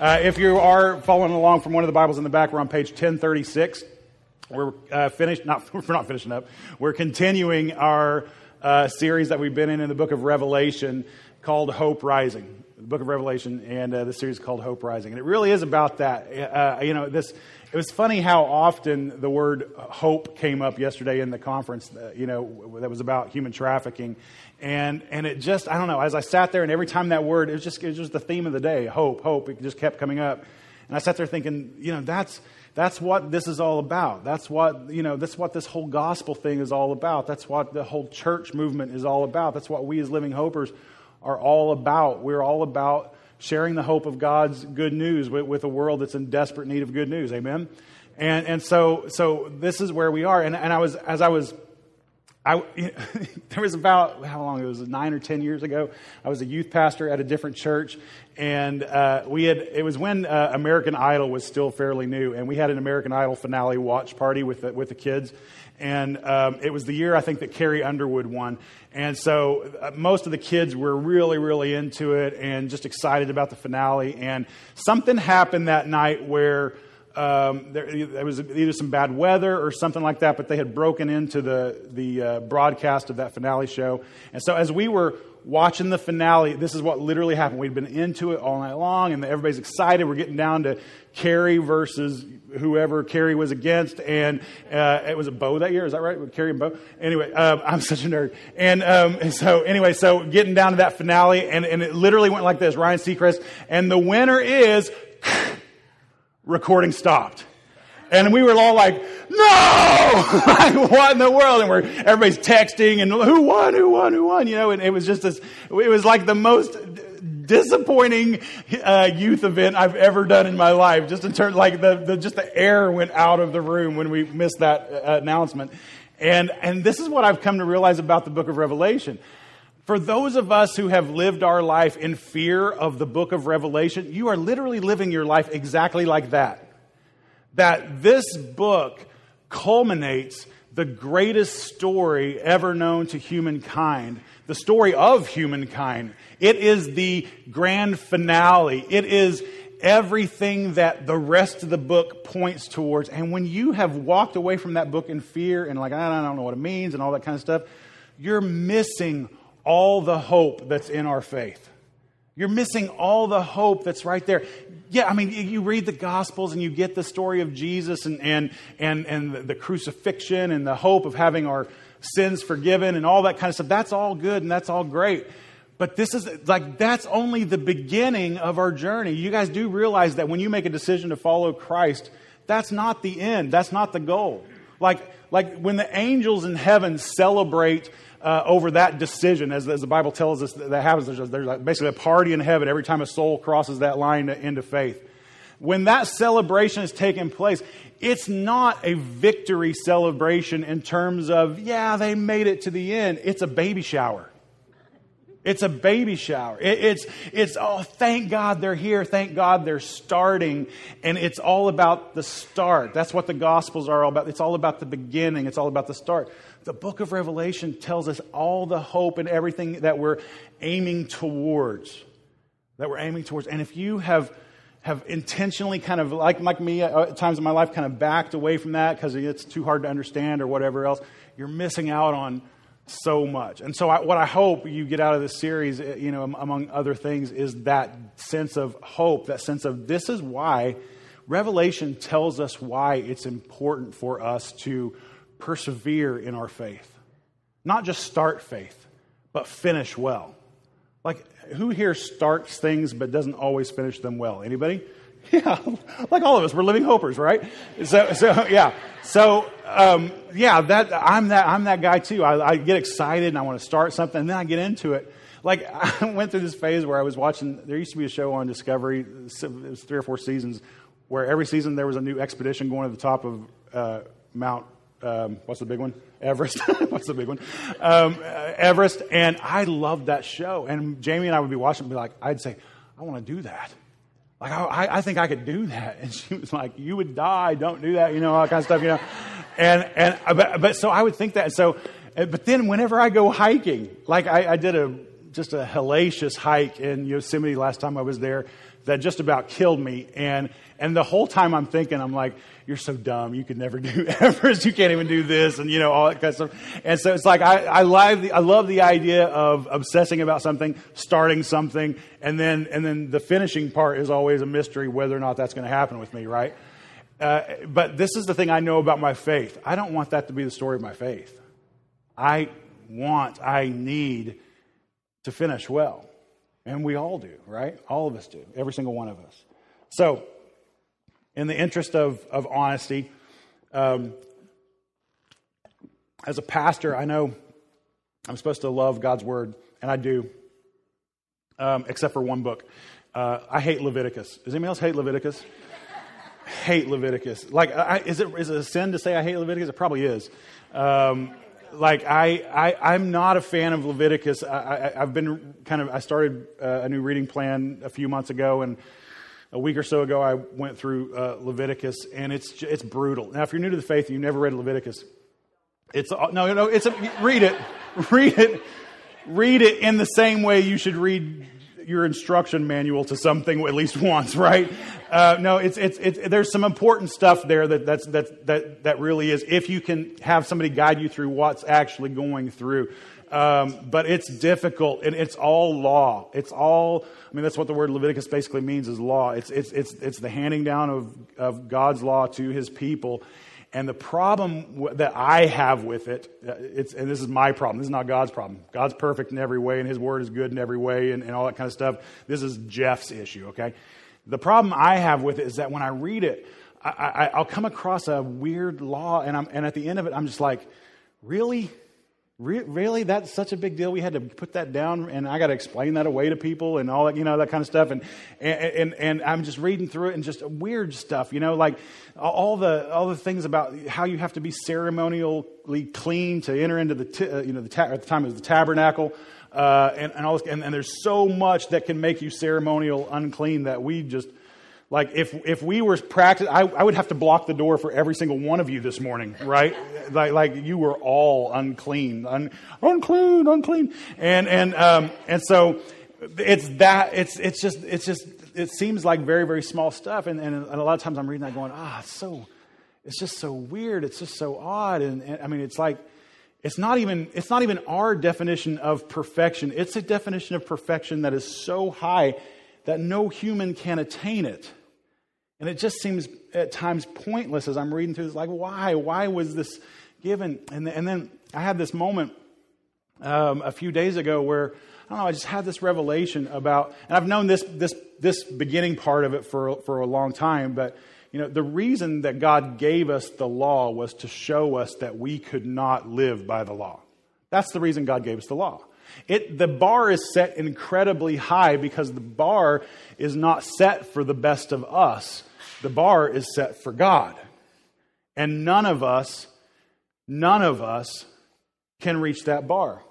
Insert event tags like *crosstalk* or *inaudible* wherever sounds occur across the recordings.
Uh, if you are following along from one of the Bibles in the back, we're on page 1036. We're uh, finished, not, *laughs* we're not finishing up. We're continuing our uh, series that we've been in in the book of Revelation called Hope Rising. The book of Revelation, and uh, the series called Hope Rising. And it really is about that. Uh, you know, this it was funny how often the word hope came up yesterday in the conference, uh, you know, that was about human trafficking. And, and it just, I don't know, as I sat there and every time that word, it was just, it was just the theme of the day hope, hope. It just kept coming up. And I sat there thinking, you know, that's, that's what this is all about. That's what, you know, that's what this whole gospel thing is all about. That's what the whole church movement is all about. That's what we as living hopers are all about. We're all about sharing the hope of God's good news with, with, a world that's in desperate need of good news. Amen. And and so so this is where we are. And and I was as I was. I, *laughs* there was about how long it was nine or ten years ago. I was a youth pastor at a different church, and uh, we had it was when uh, American Idol was still fairly new, and we had an American Idol finale watch party with the, with the kids, and um, it was the year I think that Carrie Underwood won. And so uh, most of the kids were really, really into it and just excited about the finale. And something happened that night where um, there, there, was either some bad weather or something like that, but they had broken into the, the uh, broadcast of that finale show. And so as we were watching the finale, this is what literally happened. We'd been into it all night long, and everybody's excited. We're getting down to Carrie versus whoever Carrie was against, and uh, it was a Bo that year. Is that right? With Carrie and Bo. Anyway, um, *laughs* I'm such a nerd, and, um, so anyway, so getting down to that finale, and, and it literally went like this: Ryan Seacrest, and the winner is. *laughs* recording stopped. And we were all like, no! *laughs* like, what in the world? And we're, everybody's texting and who won, who won, who won? You know, and it was just this, it was like the most disappointing uh, youth event I've ever done in my life. Just in terms, like the, the just the air went out of the room when we missed that uh, announcement. And and this is what I've come to realize about the Book of Revelation. For those of us who have lived our life in fear of the Book of Revelation, you are literally living your life exactly like that. That this book culminates the greatest story ever known to humankind, the story of humankind. It is the grand finale. It is everything that the rest of the book points towards. And when you have walked away from that book in fear and like, I don't know what it means and all that kind of stuff, you're missing all the hope that's in our faith. You're missing all the hope that's right there. Yeah, I mean, you read the Gospels and you get the story of Jesus and, and, and, and the crucifixion and the hope of having our sins forgiven and all that kind of stuff. That's all good and that's all great. But this is like, that's only the beginning of our journey. You guys do realize that when you make a decision to follow Christ, that's not the end. That's not the goal. Like, like when the angels in heaven celebrate uh, over that decision, as, as, the Bible tells us that happens, there's, there's basically a party in heaven every time a soul crosses that line into faith. When that celebration is taking place, it's not a victory celebration in terms of, yeah, they made it to the end. It's a baby shower. It's a baby shower. It, it's, it's, oh, thank God they're here. Thank God they're starting. And it's all about the start. That's what the Gospels are all about. It's all about the beginning, it's all about the start. The book of Revelation tells us all the hope and everything that we're aiming towards. That we're aiming towards. And if you have, have intentionally kind of, like, like me uh, at times in my life, kind of backed away from that because it's too hard to understand or whatever else, you're missing out on so much. And so, I, what I hope you get out of this series, eh, you know, among other things, is that sense of hope, that sense of this is why Revelation tells us why it's important for us to persevere in our faith. Not just start faith, but finish well. Like, who here starts things but doesn't always finish them well? Anybody? *laughs* Yeah, like all of us, we're living hopers, right? So, so yeah. So, um, yeah, that I'm that I'm that guy too. I, I get excited and I want to start something, and then I get into it. Like *laughs* I went through this phase where I was watching. There used to be a show on Discovery. It was three or four seasons, where every season there was a new expedition going to the top of uh, Mount. Um, what's the big one? Everest. *laughs* what's the big one? Um, uh, Everest. And I loved that show. And Jamie and I would be watching, and be like, I'd say, I want to do that. Like, I, I think I could do that. And she was like, you would die. Don't do that. You know, all that kind of stuff, you know. And, and, but, but so I would think that. So, uh, but then whenever I go hiking, like I, I did a, just a hellacious hike in Yosemite last time I was there that just about killed me. And, and the whole time I'm thinking, I'm like, you're so dumb. You could never do *laughs* Everest. You can't even do this. And, you know, all that kind of stuff. And so it's like, I, I, love the, I love the idea of obsessing about something, starting something, and then, and then the finishing part is always a mystery whether or not that's going to happen with me, right? Uh, but this is the thing I know about my faith. I don't want that to be the story of my faith. I want, I need to finish well. And we all do, right? All of us do, every single one of us. So, in the interest of, of honesty, um, as a pastor, I know I'm supposed to love God's word, and I do, um, except for one book. Uh, I hate Leviticus. Does anyone else hate Leviticus? hate Leviticus. Like, I, is, it, is it a sin to say I hate Leviticus? It probably is. Um, like I, I i'm not a fan of leviticus I, have been kind of i started uh, a new reading plan a few months ago and a week or so ago i went through uh, leviticus and it's it's brutal now if you're new to the faith and you've never read leviticus it's uh, no no it's a, read it *laughs* read it read it in the same way you should read your instruction manual to something at least once, *laughs* right? Uh, no, it's, it's, it's, there's some important stuff there that, that's, that, that, that really is, if you can have somebody guide you through what's actually going through. Um, but it's difficult, and it's all law. It's all, I mean, that's what the word Leviticus basically means is law. It's, it's, it's, it's the handing down of, of God's law to his people. And the problem that I have with it, uh, it's, and this is my problem, this is not God's problem. God's perfect in every way, and His Word is good in every way, and, and all that kind of stuff. This is Jeff's issue, okay? The problem I have with it is that when I read it, I, will come across a weird law, and, I'm, and at the end of it, I'm just like, really? Re- really? That's such a big deal. We had to put that down, and I got to explain that away to people and all that, you know, that kind of stuff. And, and, and, and I'm just reading through it and just weird stuff, you know, like all the, all the things about how you have to be ceremonially clean to enter into the, t- uh, you know, the ta- at the time it was the tabernacle. Uh, and, and, all this, and, and there's so much that can make you ceremonial unclean that we just like if if we were practice, I, I would have to block the door for every single one of you this morning, right? *laughs* like like you were all unclean, un, unclean, unclean, and and um, and so it's that it's it's just it's just it seems like very very small stuff, and and, a lot of times I'm reading that going ah it's so it's just so weird, it's just so odd, and, and I mean it's like it's not even it's not even our definition of perfection. It's a definition of perfection that is so high that no human can attain it. And it just seems at times pointless as I'm reading through this. Like, why? Why was this given? And, and then I had this moment um, a few days ago where I don't know. I just had this revelation about, and I've known this this this beginning part of it for for a long time. But you know, the reason that God gave us the law was to show us that we could not live by the law. That's the reason God gave us the law. It, the bar is set incredibly high because the bar is not set for the best of us. The bar is set for God. And none of us, none of us can reach that bar.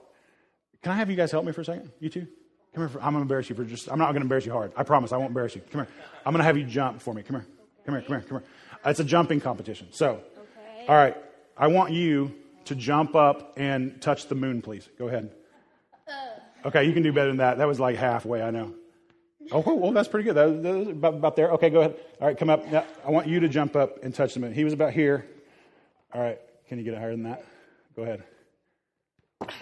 Can I have you guys help me for a second? You two? Come here. For, I'm going to embarrass you for just, I'm not going to embarrass you hard. I promise I won't embarrass you. Come here. I'm going to have you jump for me. Come here. Come here. Come here. Come here. It's a jumping competition. So, okay. all right. I want you to jump up and touch the moon, please. Go ahead. Uh. Okay, you can do better than that. That was like halfway, I know. Oh, well, that's pretty good. That, that was about, about, there. Okay, go ahead. All right, come up. Now, I want you to jump up and touch the moon. He was about here. All right, can you get it higher than that? Go ahead.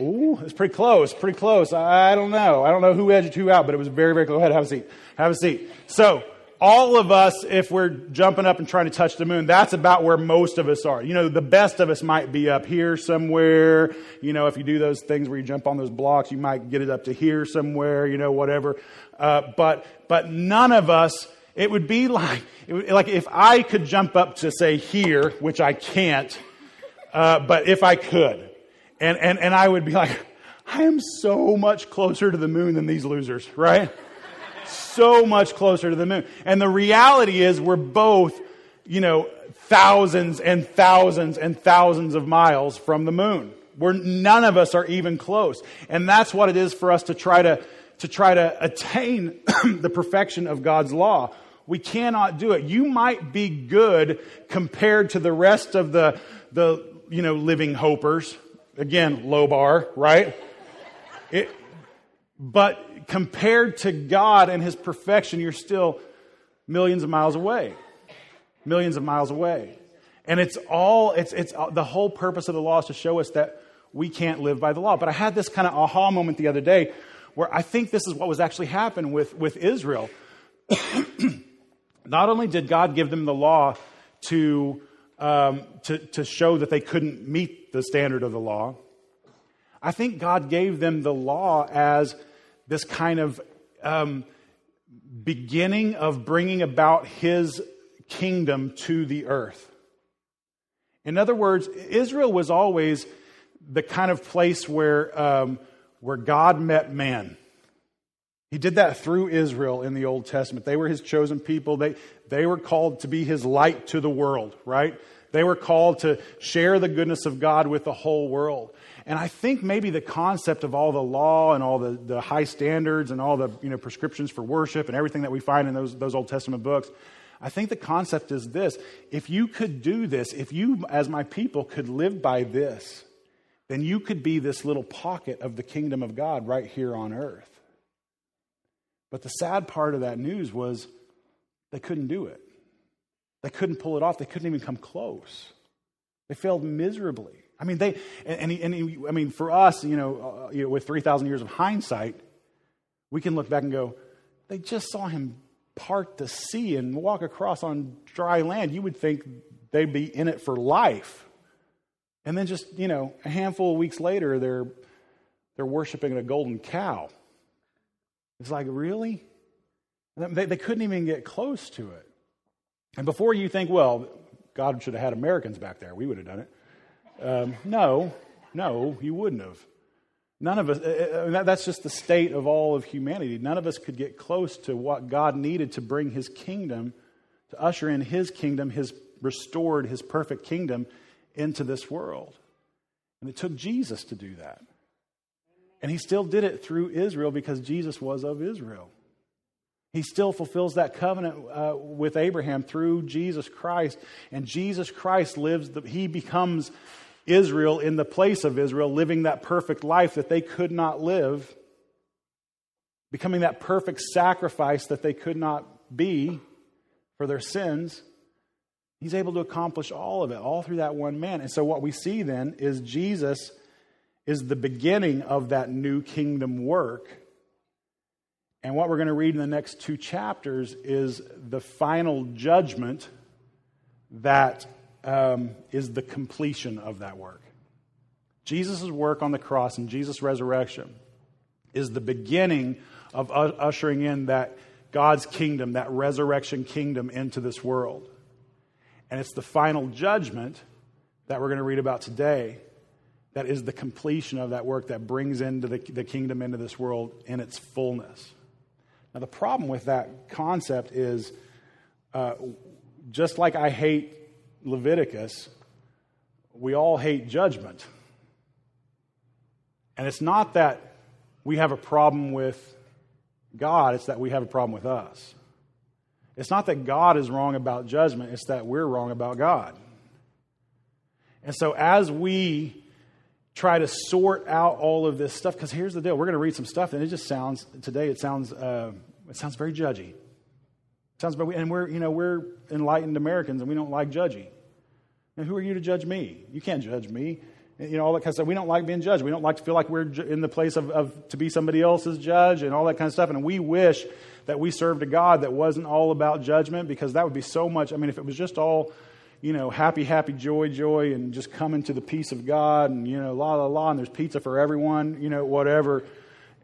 Ooh, it's pretty close. Pretty close. I don't know. I don't know who edged who out, but it was very, very close. Go ahead, have a seat. Have a seat. So, all of us, if we're jumping up and trying to touch the moon, that's about where most of us are. You know, the best of us might be up here somewhere. You know, if you do those things where you jump on those blocks, you might get it up to here somewhere, you know, whatever. Uh, but, but none of us, it would be *laughs* like, would, like if I could jump up to say here, which I can't, uh, but if I could, and, and, and I would be like, I am so much closer to the moon than these losers, right? So much closer to the moon. And the reality is we're both, you know, thousands and thousands and thousands of miles from the moon. We're, none of us are even close. And that's what it is for us to try to, to try to attain *clears throat* the perfection of God's law. We cannot do it. You might be good compared to the rest of the, the, you know, living hopers. Again, low bar, right? It, but compared to God and His perfection, you're still millions of miles away. Millions of miles away. And it's all, it's, it's the whole purpose of the law is to show us that we can't live by the law. But I had this kind of aha moment the other day where I think this is what was actually happening with, with Israel. *coughs* Not only did God give them the law to, um, to, to show that they couldn't meet the standard of the law, I think God gave them the law as this kind of um, beginning of bringing about his kingdom to the earth. In other words, Israel was always the kind of place where, um, where God met man. He did that through Israel in the Old Testament. They were his chosen people. They, they were called to be his light to the world, right? They were called to share the goodness of God with the whole world. And I think maybe the concept of all the law and all the, the high standards and all the you know, prescriptions for worship and everything that we find in those, those Old Testament books, I think the concept is this. If you could do this, if you, as my people, could live by this, then you could be this little pocket of the kingdom of God right here on earth. But the sad part of that news was they couldn't do it. They couldn't pull it off. They couldn't even come close. They failed miserably. I mean, they, and, and, and I mean, for us, you know, uh, you know with 3,000 years of hindsight, we can look back and go, they just saw him part the sea and walk across on dry land. You would think they'd be in it for life. And then just, you know, a handful of weeks later, they're, they're worshiping a golden cow. It's like, really? They, they couldn't even get close to it. And before you think, well, God should have had Americans back there, we would have done it. Um, no, no, you wouldn't have. None of us, uh, uh that's just the state of all of humanity. None of us could get close to what God needed to bring his kingdom, to usher in his kingdom, his restored, his perfect kingdom into this world. And it took Jesus to do that. And he still did it through Israel because Jesus was of Israel. He still fulfills that covenant uh, with Abraham through Jesus Christ. And Jesus Christ lives, the, he becomes Israel in the place of Israel, living that perfect life that they could not live, becoming that perfect sacrifice that they could not be for their sins. He's able to accomplish all of it, all through that one man. And so, what we see then is Jesus is the beginning of that new kingdom work. And what we're going to read in the next two chapters is the final judgment that um, is the completion of that work. Jesus' work on the cross and Jesus' resurrection is the beginning of ushering in that God's kingdom, that resurrection kingdom into this world. And it's the final judgment that we're going to read about today that is the completion of that work that brings into the, the kingdom into this world in its fullness. Now, the problem with that concept is uh, just like I hate Leviticus, we all hate judgment. And it's not that we have a problem with God, it's that we have a problem with us. It's not that God is wrong about judgment, it's that we're wrong about God. And so, as we try to sort out all of this stuff, because here's the deal we're going to read some stuff, and it just sounds, today, it sounds, uh, it sounds very judgy. Sounds very, and we're, you know, we're enlightened Americans, and we don't like judgy. And who are you to judge me? You can't judge me. You know, all that kind of stuff. We don't like being judged. We don't like to feel like we're in the place of, of to be somebody else's judge and all that kind of stuff. And we wish that we served a God that wasn't all about judgment because that would be so much. I mean, if it was just all, you know, happy, happy, joy, joy, and just coming to the peace of God and, you know, la, la, la, and there's pizza for everyone, you know, whatever.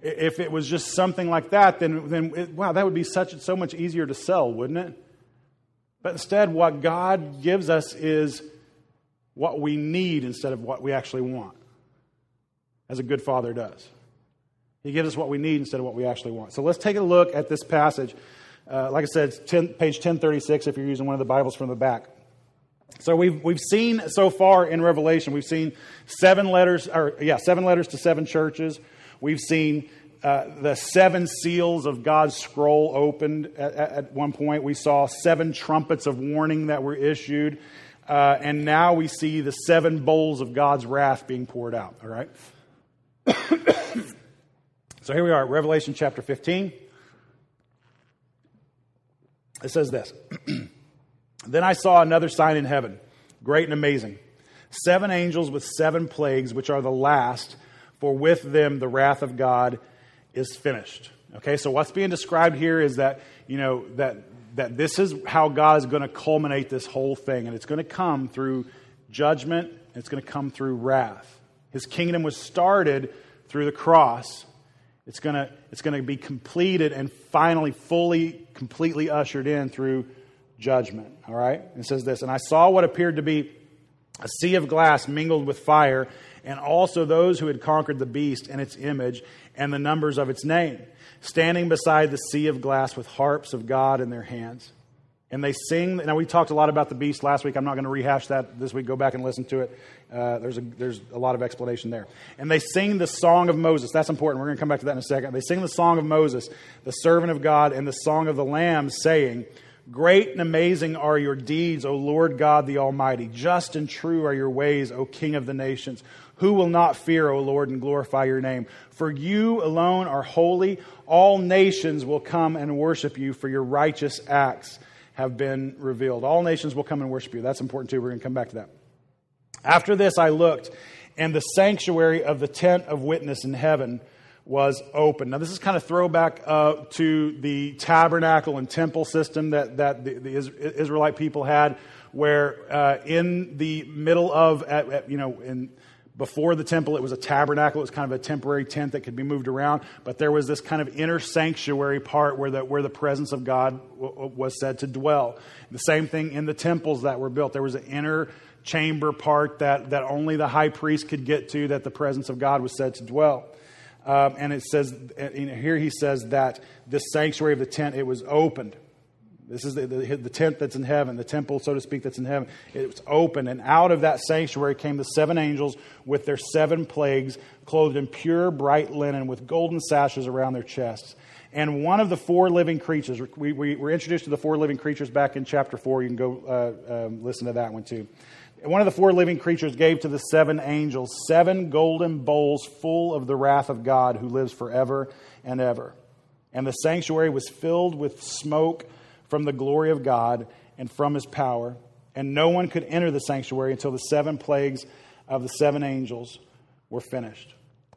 If it was just something like that, then, then it, wow, that would be such so much easier to sell, wouldn't it? But instead, what God gives us is what we need instead of what we actually want, as a good father does. He gives us what we need instead of what we actually want. So let's take a look at this passage. Uh, like I said, it's 10, page 1036 if you're using one of the Bibles from the back. So we've, we've seen so far in Revelation, we've seen seven letters, or yeah, seven letters to seven churches. We've seen uh, the seven seals of God's scroll opened at, at, one point. We saw seven trumpets of warning that were issued. Uh, and now we see the seven bowls of God's wrath being poured out, all right? *coughs* so here we are, Revelation chapter 15. It says this *clears throat* Then I saw another sign in heaven, great and amazing. Seven angels with seven plagues, which are the last, for with them the wrath of God is finished. Okay, so what's being described here is that, you know, that, that this is how God is going to culminate this whole thing, and it's going to come through judgment, it's going to come through wrath. His kingdom was started through the cross. It's going to, it's going to be completed and finally fully, completely ushered in through judgment. All right? It says this And I saw what appeared to be a sea of glass mingled with fire, and also those who had conquered the beast and its image and the numbers of its name, standing beside the sea of glass with harps of God in their hands. And they sing. Now, we talked a lot about the beast last week. I'm not going to rehash that this week. Go back and listen to it. Uh, there's, a, there's a lot of explanation there. And they sing the song of Moses. That's important. We're going to come back to that in a second. They sing the song of Moses, the servant of God, and the song of the Lamb, saying, Great and amazing are your deeds, O Lord God the Almighty. Just and true are your ways, O King of the nations. Who will not fear, O Lord, and glorify your name? For you alone are holy. All nations will come and worship you for your righteous acts have been revealed. All nations will come and worship you. That's important too. We're going to come back to that. After this, I looked, and the sanctuary of the tent of witness in heaven was open. Now, this is kind of throwback uh, to the tabernacle and temple system that, that the, the Israelite people had, where uh, in the middle of, at, at, you know, in before the temple, it was a tabernacle. It was kind of a temporary tent that could be moved around. But there was this kind of inner sanctuary part where the, where the presence of God w- was said to dwell. The same thing in the temples that were built. There was an inner chamber part that, that only the high priest could get to, that the presence of God was said to dwell. Um, and it says, here he says that this sanctuary of the tent, it was opened. This is the, the, the, tent that's in heaven, the temple, so to speak, that's in heaven. It was open, and out of that sanctuary came the seven angels with their seven plagues, clothed in pure, bright linen, with golden sashes around their chests. And one of the four living creatures, we, we were introduced to the four living creatures back in chapter 4. You can go uh, um, listen to that one too. And one of the four living creatures gave to the seven angels seven golden bowls full of the wrath of God who lives forever and ever. And the sanctuary was filled with smoke from the glory of God and from his power. And no one could enter the sanctuary until the seven plagues of the seven angels were finished.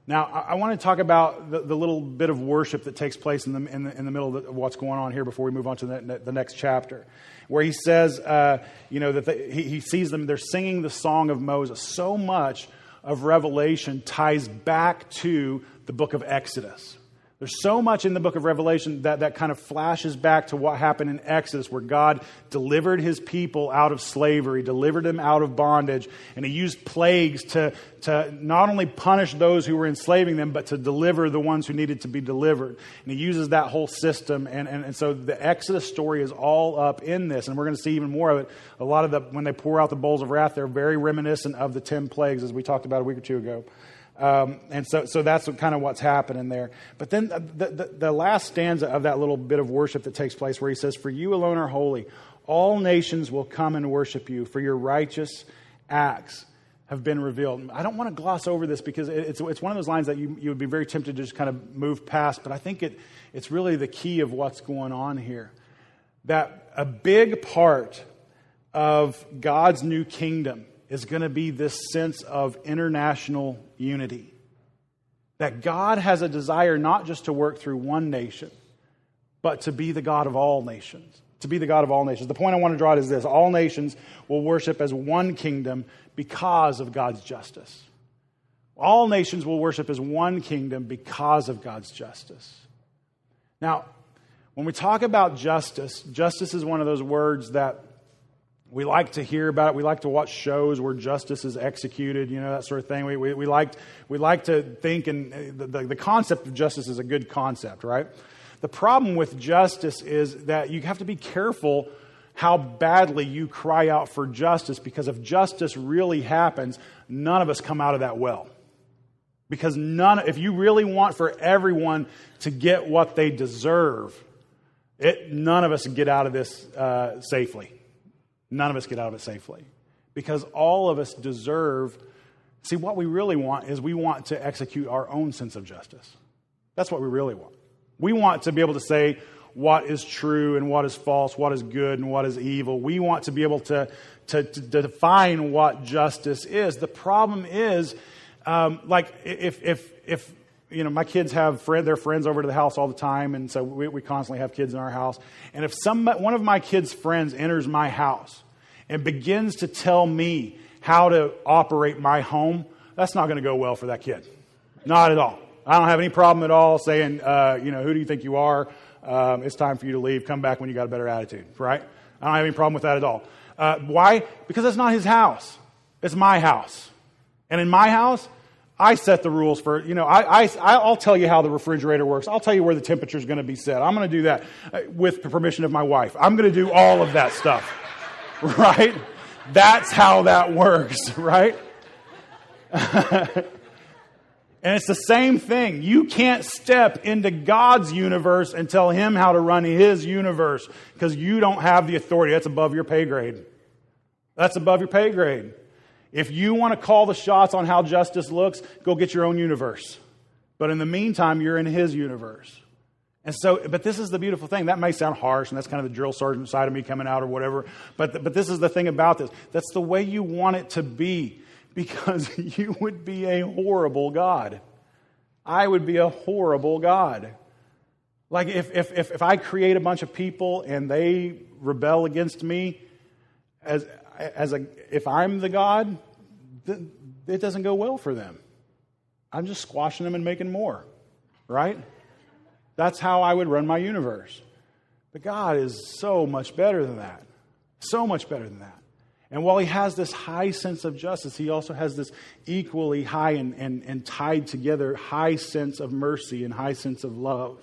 Now, I, I want to talk about the, the, little bit of worship that takes place in the, in the, in the middle of, what's going on here before we move on to the, the next chapter, where he says, uh, you know, that he, he sees them, they're singing the song of Moses. So much of Revelation ties back to the book of Exodus. There's so much in the book of Revelation that, that kind of flashes back to what happened in Exodus, where God delivered his people out of slavery, delivered them out of bondage, and he used plagues to, to not only punish those who were enslaving them, but to deliver the ones who needed to be delivered. And he uses that whole system. And, and, and so the Exodus story is all up in this, and we're going to see even more of it. A lot of the, when they pour out the bowls of wrath, they're very reminiscent of the 10 plagues, as we talked about a week or two ago. Um, and so, so that's kind of what's happening there. But then the, the, the last stanza of that little bit of worship that takes place, where he says, For you alone are holy. All nations will come and worship you, for your righteous acts have been revealed. I don't want to gloss over this because it's, it's one of those lines that you, you would be very tempted to just kind of move past, but I think it, it's really the key of what's going on here. That a big part of God's new kingdom is going to be this sense of international unity. That God has a desire not just to work through one nation, but to be the God of all nations. To be the God of all nations. The point I want to draw is this all nations will worship as one kingdom because of God's justice. All nations will worship as one kingdom because of God's justice. Now, when we talk about justice, justice is one of those words that we like to hear about it. We like to watch shows where justice is executed, you know, that sort of thing. We, we, we, like, we like to think, and the, the, the concept of justice is a good concept, right? The problem with justice is that you have to be careful how badly you cry out for justice because if justice really happens, none of us come out of that well. Because none, if you really want for everyone to get what they deserve, it, none of us get out of this uh, safely. None of us get out of it safely because all of us deserve. See, what we really want is we want to execute our own sense of justice. That's what we really want. We want to be able to say, what is true and what is false, what is good and what is evil. We want to be able to, to, to define what justice is. The problem is, um, like, if, if, if, you know, my kids have friend, their friends over to the house all the time, and so we, we constantly have kids in our house. And if some, one of my kids' friends enters my house and begins to tell me how to operate my home, that's not going to go well for that kid. Not at all. I don't have any problem at all saying, uh, you know, who do you think you are? Um, it's time for you to leave. Come back when you got a better attitude, right? I don't have any problem with that at all. Uh, why? Because that's not his house. It's my house. And in my house, I set the rules for, you know, I, I, I'll tell you how the refrigerator works. I'll tell you where the temperature is going to be set. I'm going to do that uh, with the permission of my wife. I'm going to do all of that stuff, *laughs* right? That's how that works, *laughs* right? *laughs* And it's the same thing. You can't step into God's universe and tell Him how to run His universe because you don't have the authority. That's above your pay grade. That's above your pay grade. If you want to call the shots on how justice looks, go get your own universe. But in the meantime, you're in His universe. And so, but this is the beautiful thing. That may sound harsh, and that's kind of the drill sergeant side of me coming out or whatever. But, but this is the thing about this. That's the way you want it to be because *laughs* you would be a horrible God. I would be a horrible God. Like if, if, if, if I create a bunch of people and they rebel against me, as, as a, if I'm the God, it doesn't go well for them. I'm just squashing them and making more, right? That's how I would run my universe. But God is so much better than that. So much better than that. And while he has this high sense of justice, he also has this equally high and, and, and tied together high sense of mercy and high sense of love.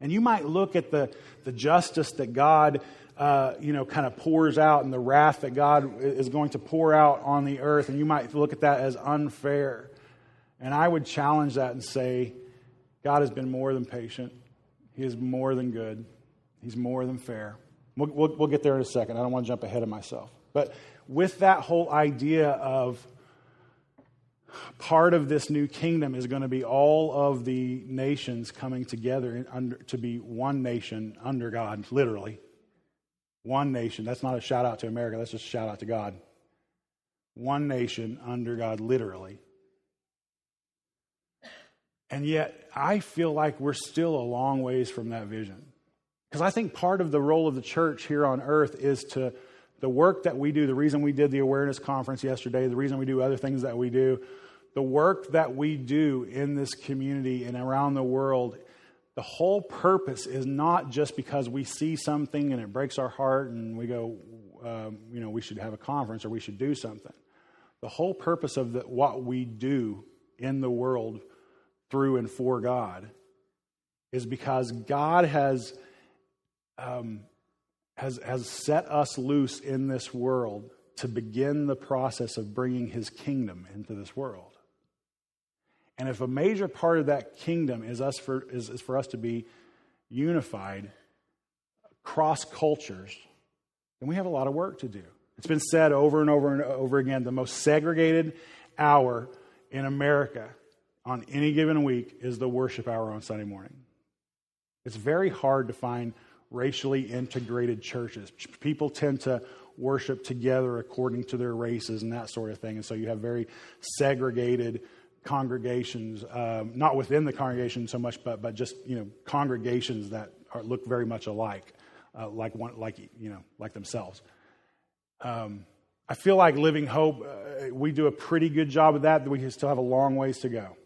And you might look at the, the justice that God, uh, you know, kind of pours out and the wrath that God is going to pour out on the earth, and you might look at that as unfair. And I would challenge that and say, God has been more than patient. He is more than good. He's more than fair. We'll, we'll, we'll get there in a second. I don't want to jump ahead of myself. But with that whole idea of part of this new kingdom is going to be all of the nations coming together under, to be one nation under God, literally. One nation. That's not a shout out to America, that's just a shout out to God. One nation under God, literally. And yet, I feel like we're still a long ways from that vision. Because I think part of the role of the church here on earth is to the work that we do, the reason we did the awareness conference yesterday, the reason we do other things that we do, the work that we do in this community and around the world, the whole purpose is not just because we see something and it breaks our heart and we go, um, you know, we should have a conference or we should do something. The whole purpose of the, what we do in the world through and for God is because God has um, has, has set us loose in this world to begin the process of bringing his kingdom into this world. And if a major part of that kingdom is, us for, is, is for us to be unified cross cultures, then we have a lot of work to do. It's been said over and over and over again the most segregated hour in America on any given week is the worship hour on Sunday morning. It's very hard to find racially integrated churches. People tend to worship together according to their races and that sort of thing. And so you have very segregated congregations, um, not within the congregation so much, but, but just, you know, congregations that are, look very much alike, uh, like, one, like, you know, like themselves. Um, I feel like Living Hope, uh, we do a pretty good job of that, we still have a long ways to go.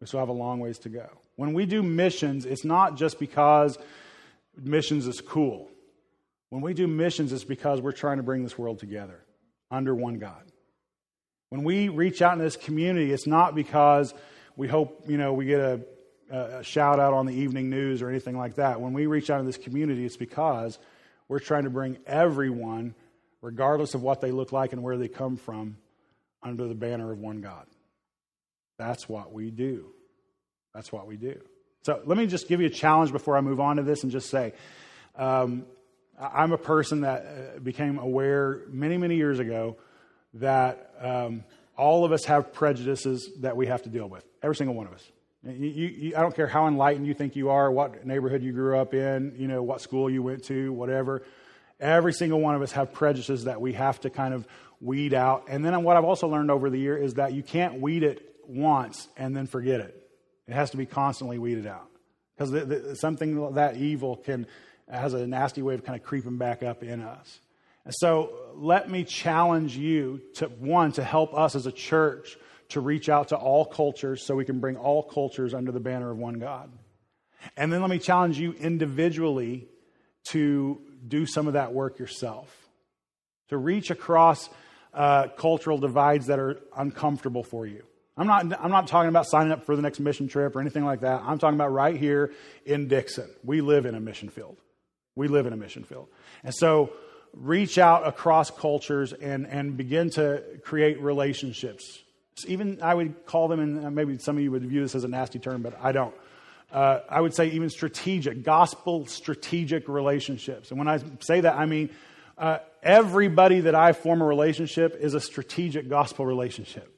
We still have a long ways to go. When we do missions, it's not just because missions is cool. When we do missions, it's because we're trying to bring this world together under one God. When we reach out in this community, it's not because we hope, you know, we get a, a shout out on the evening news or anything like that. When we reach out in this community, it's because we're trying to bring everyone, regardless of what they look like and where they come from, under the banner of one God. That's what we do. That's what we do. So let me just give you a challenge before I move on to this and just say um, I'm a person that uh, became aware many, many years ago that um, all of us have prejudices that we have to deal with. Every single one of us. You, you, I don't care how enlightened you think you are, what neighborhood you grew up in, you know, what school you went to, whatever. Every single one of us have prejudices that we have to kind of weed out. And then what I've also learned over the year is that you can't weed it once and then forget it. It has to be constantly weeded out because something that evil can has a nasty way of kind of creeping back up in us. And so let me challenge you to one to help us as a church to reach out to all cultures so we can bring all cultures under the banner of one God. And then let me challenge you individually to do some of that work yourself, to reach across uh, cultural divides that are uncomfortable for you. I'm not, I'm not talking about signing up for the next mission trip or anything like that. I'm talking about right here in Dixon. We live in a mission field. We live in a mission field. And so reach out across cultures and, and begin to create relationships. Even I would call them, and maybe some of you would view this as a nasty term, but I don't. Uh, I would say even strategic, gospel strategic relationships. And when I say that, I mean uh, everybody that I form a relationship is a strategic gospel relationship.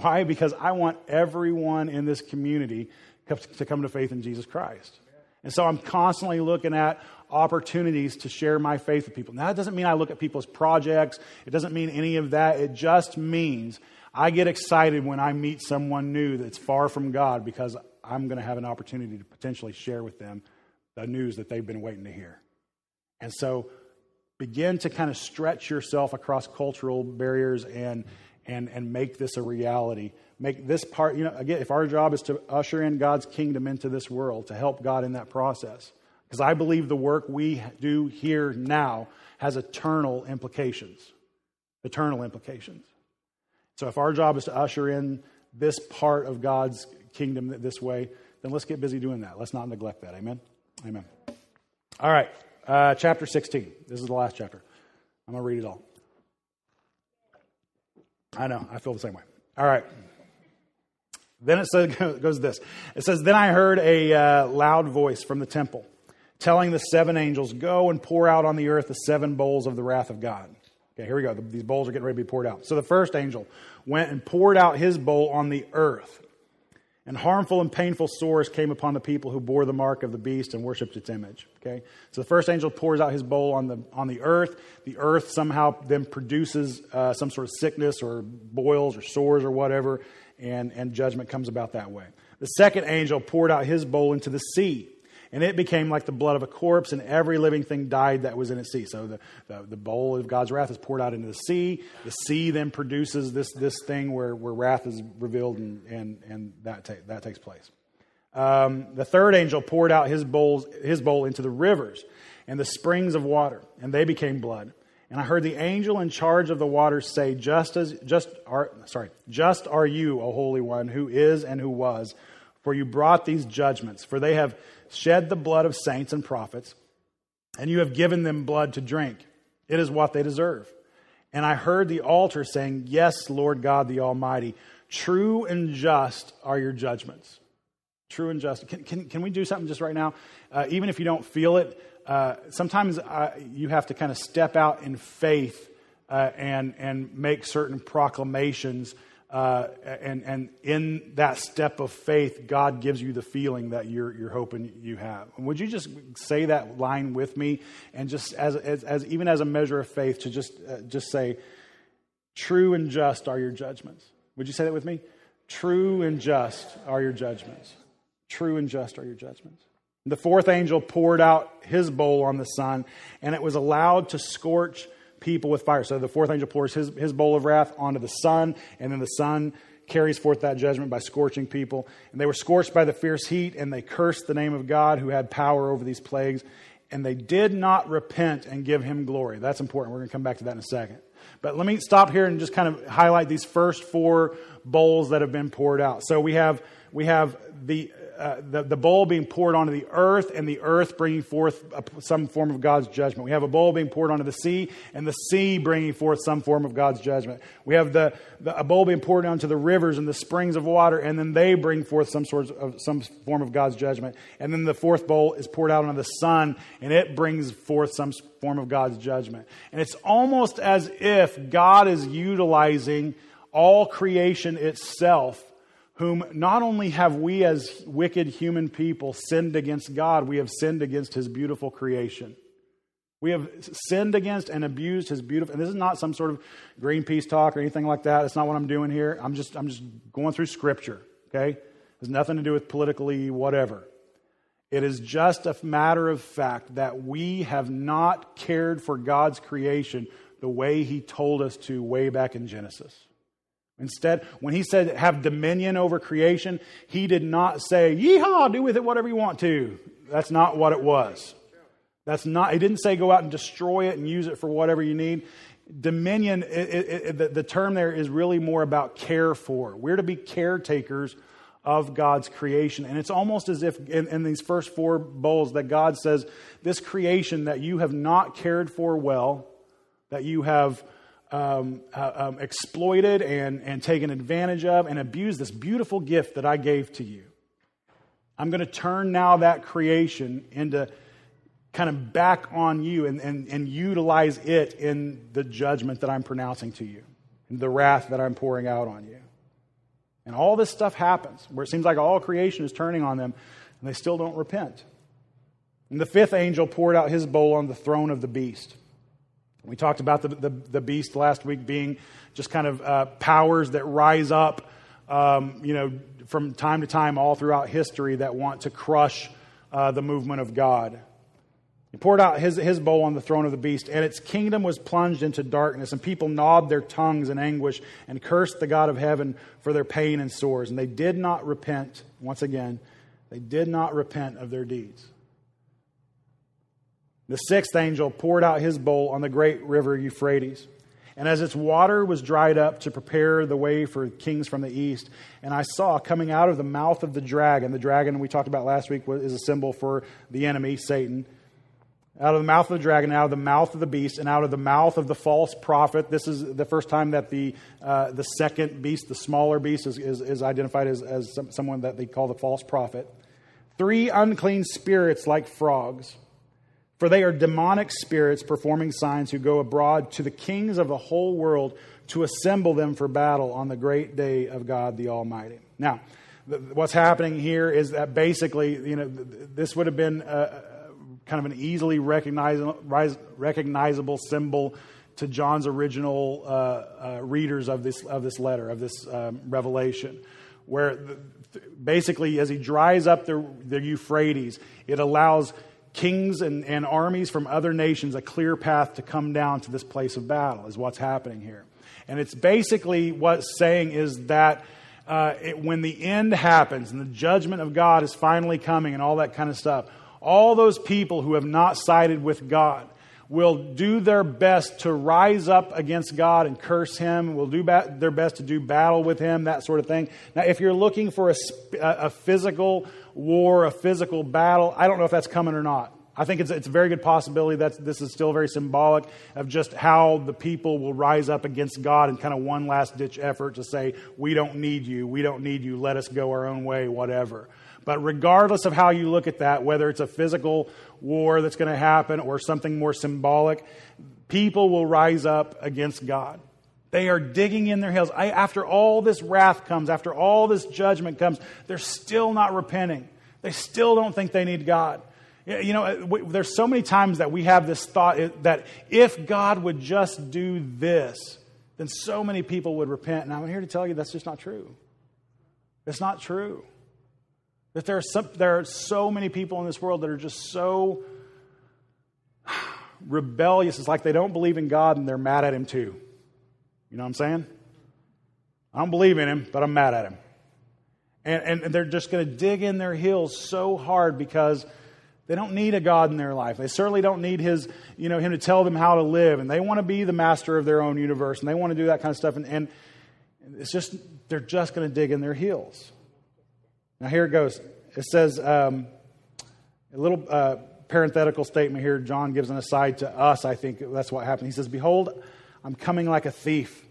Why? Because I want everyone in this community to come to faith in Jesus Christ. And so I'm constantly looking at opportunities to share my faith with people. Now, that doesn't mean I look at people's projects, it doesn't mean any of that. It just means I get excited when I meet someone new that's far from God because I'm going to have an opportunity to potentially share with them the news that they've been waiting to hear. And so begin to kind of stretch yourself across cultural barriers and and and make this a reality. Make this part, you know, again, if our job is to usher in God's kingdom into this world, to help God in that process, because I believe the work we do here now has eternal implications. Eternal implications. So if our job is to usher in this part of God's kingdom this way, then let's get busy doing that. Let's not neglect that. Amen? Amen. All right, uh, chapter 16. This is the last chapter. I'm going to read it all. I know, I feel the same way. All right. Then it says, *laughs* goes this. It says, Then I heard a uh, loud voice from the temple telling the seven angels, Go and pour out on the earth the seven bowls of the wrath of God. Okay, here we go. These bowls are getting ready to be poured out. So the first angel went and poured out his bowl on the earth. And harmful and painful sores came upon the people who bore the mark of the beast and worshipped its image. Okay? So the first angel pours out his bowl on the, on the earth. The earth somehow then produces uh, some sort of sickness or boils or sores or whatever, and, and judgment comes about that way. The second angel poured out his bowl into the sea and it became like the blood of a corpse, and every living thing died that was in its sea. So the, the, the, bowl of God's wrath is poured out into the sea. The sea then produces this, this thing where, where wrath is revealed, and, and, and that, ta- that takes place. Um, the third angel poured out his, bowls, his bowl into the rivers and the springs of water, and they became blood. And I heard the angel in charge of the waters say, "Just as just are sorry, just are you, O Holy One, who is and who was, for you brought these judgments. For they have shed the blood of saints and prophets, and you have given them blood to drink. It is what they deserve. And I heard the altar saying, Yes, Lord God the Almighty, true and just are your judgments. True and just. Can, can, can we do something just right now? Uh, even if you don't feel it, uh, sometimes uh, you have to kind of step out in faith uh, and, and make certain proclamations uh, and, and in that step of faith, God gives you the feeling that you're, you're hoping you have. Would you just say that line with me, and just as, as, as even as a measure of faith, to just uh, just say, "True and just are your judgments." Would you say that with me? True and just are your judgments. True and just are your judgments. The fourth angel poured out his bowl on the sun, and it was allowed to scorch people with fire. So the fourth angel pours his, his bowl of wrath onto the sun, and then the sun carries forth that judgment by scorching people. And they were scorched by the fierce heat, and they cursed the name of God who had power over these plagues. And they did not repent and give him glory. That's important. We're going to come back to that in a second. But let me stop here and just kind of highlight these first four bowls that have been poured out. So we have we have the uh, the, the bowl being poured onto the earth and the earth bringing forth a, some form of God's judgment. We have a bowl being poured onto the sea and the sea bringing forth some form of God's judgment. We have the, the, a bowl being poured onto the rivers and the springs of water and then they bring forth some sort of some form of God's judgment. And then the fourth bowl is poured out onto the sun and it brings forth some form of God's judgment. And it's almost as if God is utilizing all creation itself whom not only have we as wicked human people sinned against God, we have sinned against his beautiful creation. We have sinned against and abused his beautiful and this is not some sort of Greenpeace talk or anything like that. It's not what I'm doing here. I'm just I'm just going through scripture, okay? It has nothing to do with politically whatever. It is just a matter of fact that we have not cared for God's creation the way he told us to way back in Genesis. Instead, when he said have dominion over creation, he did not say, yeehaw, do with it whatever you want to. That's not what it was. That's not, he didn't say go out and destroy it and use it for whatever you need. Dominion, it, it, it, the, the term there is really more about care for. We're to be caretakers of God's creation. And it's almost as if in, in, these first four bowls that God says, This creation that you have not cared for well, that you have um, uh, um, exploited and, and taken advantage of and abused this beautiful gift that I gave to you. I'm going to turn now that creation into kind of back on you and, and, and utilize it in the judgment that I'm pronouncing to you, and the wrath that I'm pouring out on you. And all this stuff happens where it seems like all creation is turning on them and they still don't repent. And the fifth angel poured out his bowl on the throne of the beast. We talked about the, the, the beast last week being just kind of uh, powers that rise up, um, you know, from time to time all throughout history that want to crush uh, the movement of God. He poured out his, his bowl on the throne of the beast, and its kingdom was plunged into darkness, and people gnawed their tongues in anguish and cursed the God of heaven for their pain and sores. And they did not repent, once again, they did not repent of their deeds. The sixth angel poured out his bowl on the great river Euphrates. And as its water was dried up to prepare the way for kings from the east, and I saw coming out of the mouth of the dragon, the dragon we talked about last week is a symbol for the enemy, Satan out of the mouth of the dragon, out of the mouth of the beast, and out of the mouth of the false prophet. This is the first time that the, uh, the second beast, the smaller beast, is, is, is identified as, as some, someone that they call the false prophet. Three unclean spirits like frogs, for they are demonic spirits performing signs who go abroad to the kings of the whole world to assemble them for battle on the great day of God the Almighty. Now, what's happening here is that basically, you know, this would have been. Kind of an easily recognizable symbol to John's original uh, uh, readers of this, of this letter, of this um, revelation, where the, basically, as he dries up the, the Euphrates, it allows kings and, and armies from other nations a clear path to come down to this place of battle, is what's happening here. And it's basically what's saying is that uh, it, when the end happens and the judgment of God is finally coming and all that kind of stuff, all those people who have not sided with God will do their best to rise up against God and curse Him, will do ba- their best to do battle with Him, that sort of thing. Now, if you're looking for a, a physical war, a physical battle, I don't know if that's coming or not. I think it's, it's a very good possibility that this is still very symbolic of just how the people will rise up against God in kind of one last ditch effort to say, We don't need you, we don't need you, let us go our own way, whatever. But regardless of how you look at that, whether it's a physical war that's going to happen or something more symbolic, people will rise up against God. They are digging in their heels. I, after all this wrath comes, after all this judgment comes, they're still not repenting. They still don't think they need God. You know, uh, there's so many times that we have this thought that if God would just do this, then so many people would repent. And I'm here to tell you that's just not true. It's not true. That there are, some, there are so many people in this world that are just so *sighs* rebellious. It's like they don't believe in God and they're mad at Him too. You know what I'm saying? I don't believe in Him, but I'm mad at Him. And, and they're just going to dig in their heels so hard because they don't need a God in their life. They certainly don't need his, you know, him to tell them how to live. And they want to be the master of their own universe. And they want to do that kind of stuff. And, and it's just, they're just going to dig in their heels. Now, here it goes. It says um, a little uh, parenthetical statement here. John gives an aside to us. I think that's what happened. He says, Behold, I'm coming like a thief.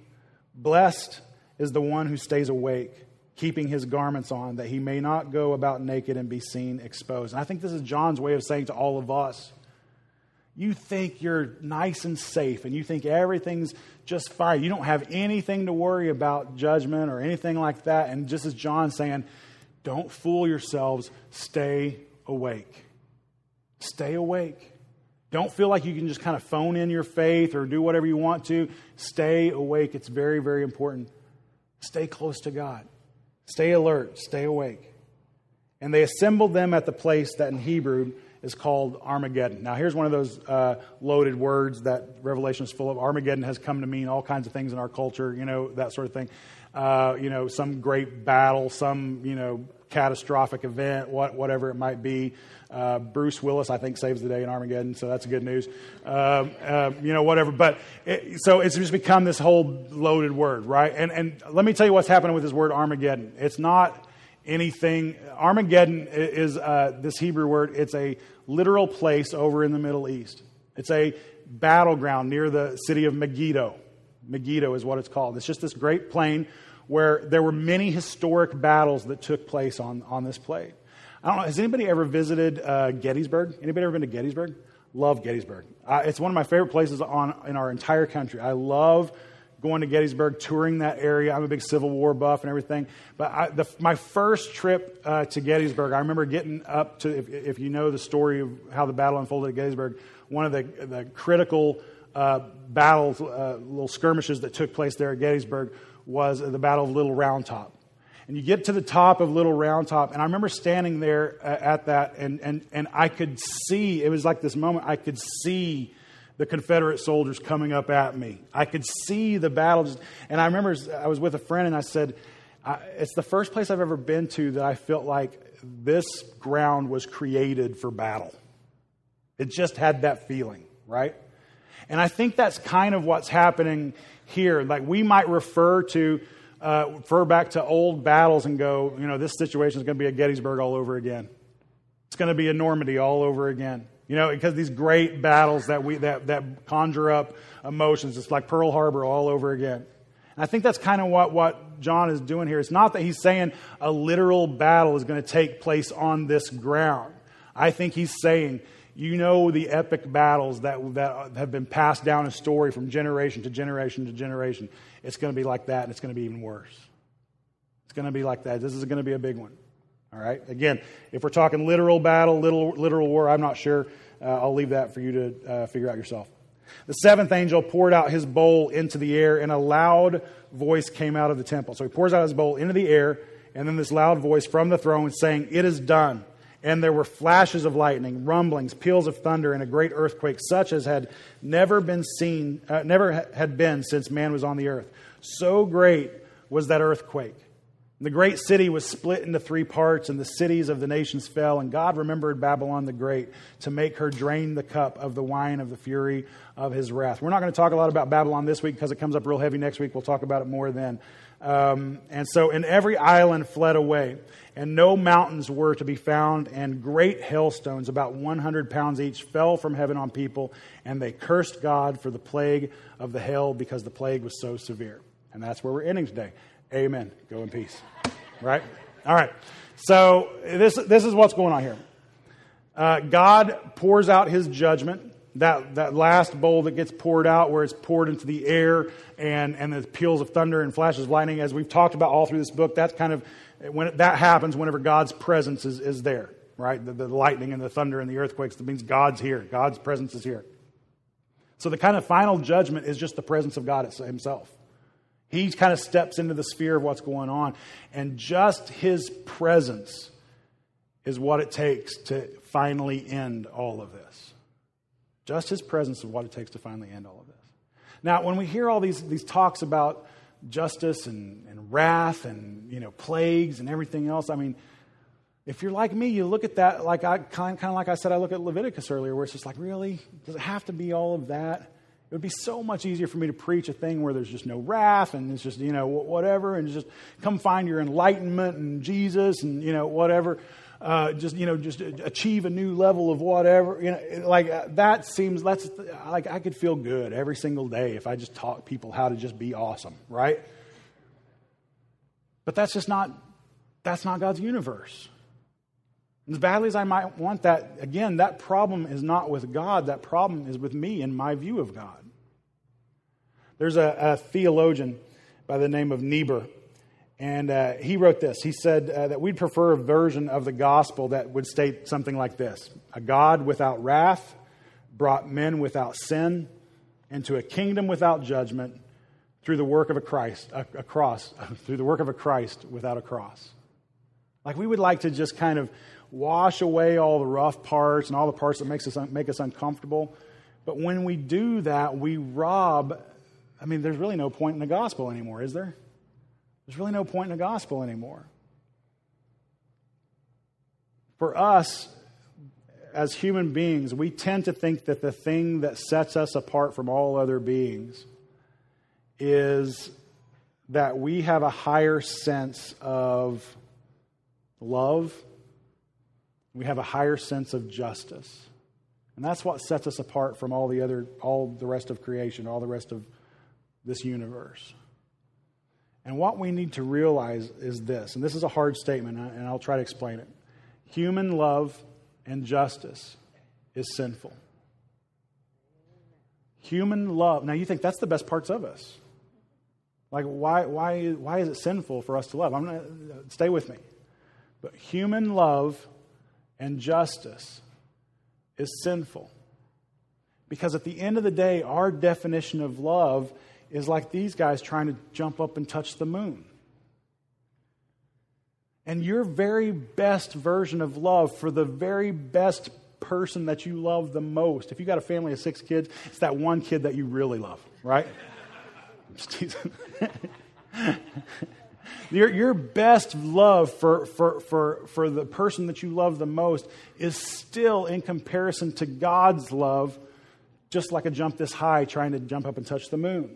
Blessed is the one who stays awake, keeping his garments on, that he may not go about naked and be seen exposed. And I think this is John's way of saying to all of us you think you're nice and safe and you think everything's just fine. You don't have anything to worry about judgment or anything like that. And just as John's saying, don't fool yourselves, stay awake. Stay awake. Don't feel like you can just kind of phone in your faith or do whatever you want to. Stay awake. It's very, very important. Stay close to God. Stay alert. Stay awake. And they assembled them at the place that in Hebrew is called Armageddon. Now, here's one of those uh, loaded words that Revelation is full of. Armageddon has come to mean all kinds of things in our culture, you know, that sort of thing. Uh, you know, some great battle, some, you know, catastrophic event, what, whatever it might be. Uh, Bruce Willis, I think, saves the day in Armageddon, so that's good news. Um, uh, you know, whatever. But it, so it's just become this whole loaded word, right? And, and let me tell you what's happening with this word Armageddon. It's not anything. Armageddon is uh, this Hebrew word, it's a literal place over in the Middle East. It's a battleground near the city of Megiddo. Megiddo is what it's called. It's just this great plain where there were many historic battles that took place on, on this plate. I don't know, has anybody ever visited uh, Gettysburg? Anybody ever been to Gettysburg? Love Gettysburg. Uh, it's one of my favorite places on, in our entire country. I love going to Gettysburg, touring that area. I'm a big Civil War buff and everything. But I, the, my first trip uh, to Gettysburg, I remember getting up to, if, if, you know the story of how the battle unfolded at Gettysburg, one of the, the critical uh, battles, uh, little skirmishes that took place there at Gettysburg was the Battle of Little Round Top. And you get to the top of Little Round Top, and I remember standing there uh, at that, and, and, and I could see, it was like this moment, I could see the Confederate soldiers coming up at me. I could see the battles. And I remember I was with a friend and I said, It's the first place I've ever been to that I felt like this ground was created for battle. It just had that feeling, right? And I think that's kind of what's happening here. Like we might refer to, uh, refer back to old battles and go, you know, this situation is going to be a Gettysburg all over again. It's going to be a Normandy all over again. You know, because these great battles that we that, that conjure up emotions. It's like Pearl Harbor all over again. And I think that's kind of what, what John is doing here. It's not that he's saying a literal battle is going to take place on this ground. I think he's saying, you know, the epic battles that, that have been passed down in story from generation to generation to generation. It's going to be like that, and it's going to be even worse. It's going to be like that. This is going to be a big one. All right? Again, if we're talking literal battle, literal, literal war, I'm not sure. Uh, I'll leave that for you to uh, figure out yourself. The seventh angel poured out his bowl into the air, and a loud voice came out of the temple. So he pours out his bowl into the air, and then this loud voice from the throne saying, It is done. And there were flashes of lightning, rumblings, peals of thunder, and a great earthquake, such as had never been seen, uh, never had been since man was on the earth. So great was that earthquake the great city was split into three parts, and the cities of the nations fell. And God remembered Babylon the Great to make her drain the cup of the wine of the fury of his wrath. We're not going to talk a lot about Babylon this week because it comes up real heavy next week. We'll talk about it more then. Um, and so, and every island fled away, and no mountains were to be found, and great hailstones, about 100 pounds each, fell from heaven on people, and they cursed God for the plague of the hail because the plague was so severe. And that's where we're ending today. Amen. Go in peace. Right? All right. So this, this is what's going on here. Uh, God pours out his judgment. That, that last bowl that gets poured out, where it's poured into the air and, and the peals of thunder and flashes of lightning, as we've talked about all through this book, that's kind of when it, that happens whenever God's presence is, is there, right? The, the lightning and the thunder and the earthquakes, that means God's here. God's presence is here. So the kind of final judgment is just the presence of God himself. He kind of steps into the sphere of what's going on. And just his presence is what it takes to finally end all of this. Just his presence is what it takes to finally end all of this. Now, when we hear all these, these talks about justice and, and wrath and you know plagues and everything else, I mean, if you're like me, you look at that like I kind, kind of like I said, I look at Leviticus earlier, where it's just like, really, does it have to be all of that? It would be so much easier for me to preach a thing where there's just no wrath and it's just, you know, whatever, and just come find your enlightenment and Jesus and, you know, whatever. Uh, just, you know, just achieve a new level of whatever. You know, like uh, that seems, that's like I could feel good every single day if I just taught people how to just be awesome, right? But that's just not, that's not God's universe. As badly as I might want that, again, that problem is not with God. That problem is with me and my view of God. There's a, a theologian by the name of Niebuhr, and uh, he wrote this. He said uh, that we'd prefer a version of the gospel that would state something like this A God without wrath brought men without sin into a kingdom without judgment through the work of a Christ, a, a cross, *laughs* through the work of a Christ without a cross. Like we would like to just kind of wash away all the rough parts and all the parts that makes us, make us uncomfortable. But when we do that, we rob. I mean, there's really no point in the gospel anymore, is there? There's really no point in the gospel anymore. For us, as human beings, we tend to think that the thing that sets us apart from all other beings is that we have a higher sense of love we have a higher sense of justice. And that's what sets us apart from all the other all the rest of creation, all the rest of this universe. And what we need to realize is this, and this is a hard statement, and I'll try to explain it. Human love and justice is sinful. Human love. Now, you think that's the best parts of us. Like, why, why, why is it sinful for us to love? I'm gonna, uh, stay with me. But human love and justice is sinful. Because at the end of the day, our definition of love is like these guys trying to jump up and touch the moon. And your very best version of love for the very best person that you love the most, if you got a family of six kids, it's that one kid that you really love, right? *laughs* *laughs* Your, your best love for, for, for, for the person that you love the most is still in comparison to God's love, just like a jump this high trying to jump up and touch the moon.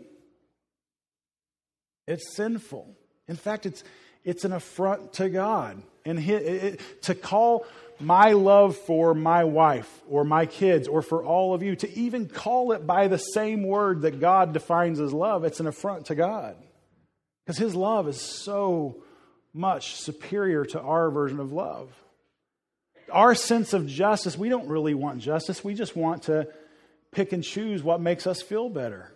It's sinful. In fact, it's, it's an affront to God. And it, it, to call my love for my wife or my kids or for all of you, to even call it by the same word that God defines as love, it's an affront to God. Because his love is so much superior to our version of love. Our sense of justice, we don't really want justice. We just want to pick and choose what makes us feel better.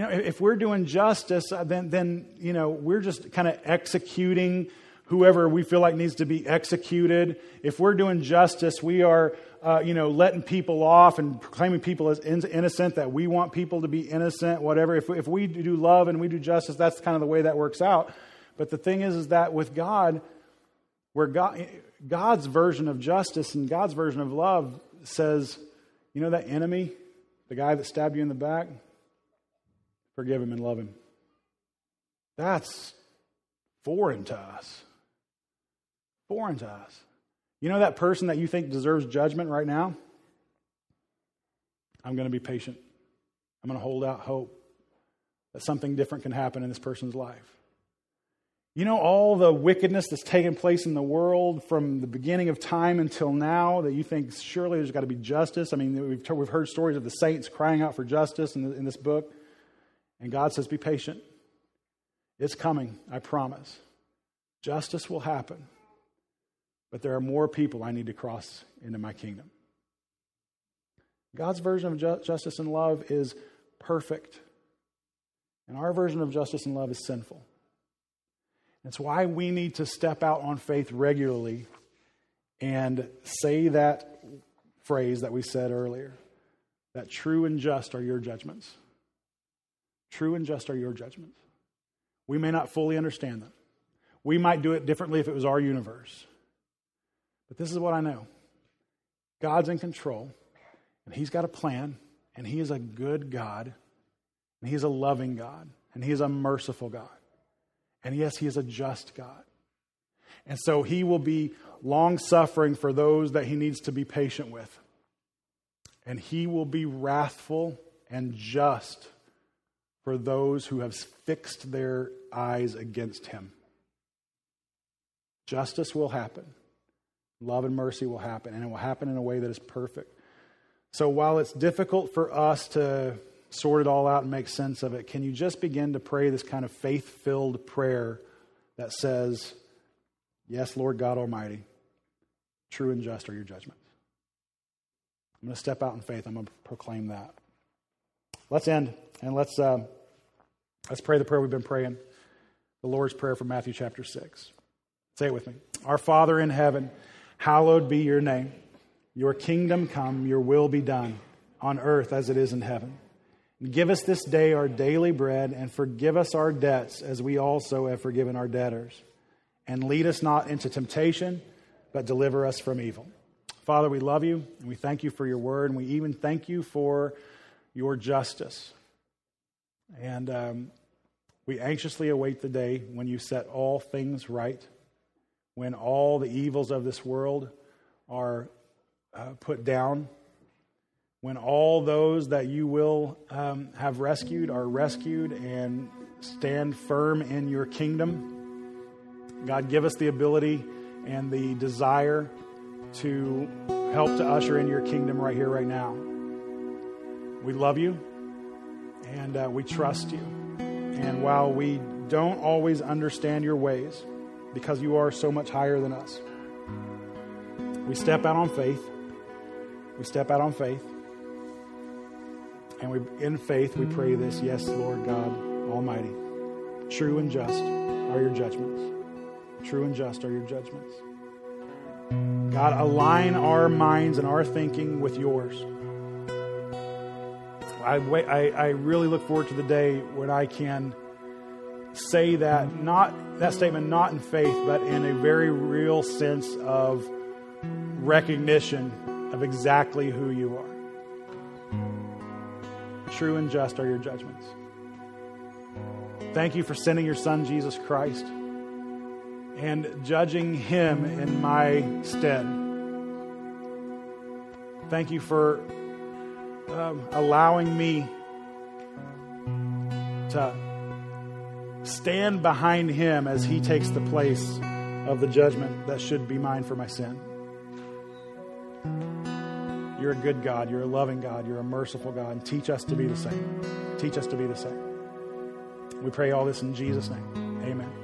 You know, if we're doing justice, uh, then, then you know, we're just kind of executing whoever we feel like needs to be executed. If we're doing justice, we are uh, you know, letting people off and proclaiming people as in- innocent, that we want people to be innocent, whatever. If, if we do love and we do justice, that's kind of the way that works out. But the thing is, is that with God, where God, God's version of justice and God's version of love says, you know, that enemy, the guy that stabbed you in the back, forgive him and love him. That's foreign to us. Foreign to us. You know that person that you think deserves judgment right now? I'm going to be patient. I'm going to hold out hope that something different can happen in this person's life. You know, all the wickedness that's taken place in the world from the beginning of time until now that you think surely there's got to be justice. I mean, we've, we've heard stories of the saints crying out for justice in, the, in this book. And God says, Be patient. It's coming, I promise. Justice will happen. But there are more people I need to cross into my kingdom. God's version of ju- justice and love is perfect, and our version of justice and love is sinful. It's why we need to step out on faith regularly and say that phrase that we said earlier that true and just are your judgments. True and just are your judgments. We may not fully understand them. We might do it differently if it was our universe. But this is what I know God's in control, and He's got a plan, and He is a good God, and He is a loving God, and He is a merciful God. And yes, He is a just God. And so He will be long suffering for those that He needs to be patient with. And He will be wrathful and just for those who have fixed their eyes against Him. Justice will happen. Love and mercy will happen, and it will happen in a way that is perfect. So while it's difficult for us to sort it all out and make sense of it, can you just begin to pray this kind of faith filled prayer that says, Yes, Lord God Almighty, True and just are your judgments. I'm going to step out in faith. I'm going to proclaim that. Let's end and let's, uh, let's pray the prayer we've been praying the Lord's Prayer from Matthew chapter 6. Say it with me. Our Father in heaven, hallowed be your name. Your kingdom come, your will be done on earth as it is in heaven. Give us this day our daily bread and forgive us our debts as we also have forgiven our debtors. And lead us not into temptation, but deliver us from evil. Father, we love you and we thank you for your word and we even thank you for your justice. And um, we anxiously await the day when you set all things right, when all the evils of this world are uh, put down when all those that you will um, have rescued are rescued and stand firm in your kingdom. God, give us the ability and the desire to help to usher in your kingdom right here, right now. We love you and uh, we trust you. And while we don't always understand your ways, because you are so much higher than us, we step out on faith. We step out on faith and we, in faith, we pray this Yes, Lord God Almighty, true and just are your judgments. True and just are your judgments. God, align our minds and our thinking with yours. I, wait, I, I really look forward to the day when I can say that not that statement not in faith but in a very real sense of recognition of exactly who you are true and just are your judgments. Thank you for sending your son, Jesus Christ, and judging him in my stead. Thank you for um, allowing me to stand behind him as he takes the place of the judgment that should be mine for my sin. You're a good God. You're a loving God. You're a merciful God. And teach us to be the same. Teach us to be the same. We pray all this in Jesus' name. Amen.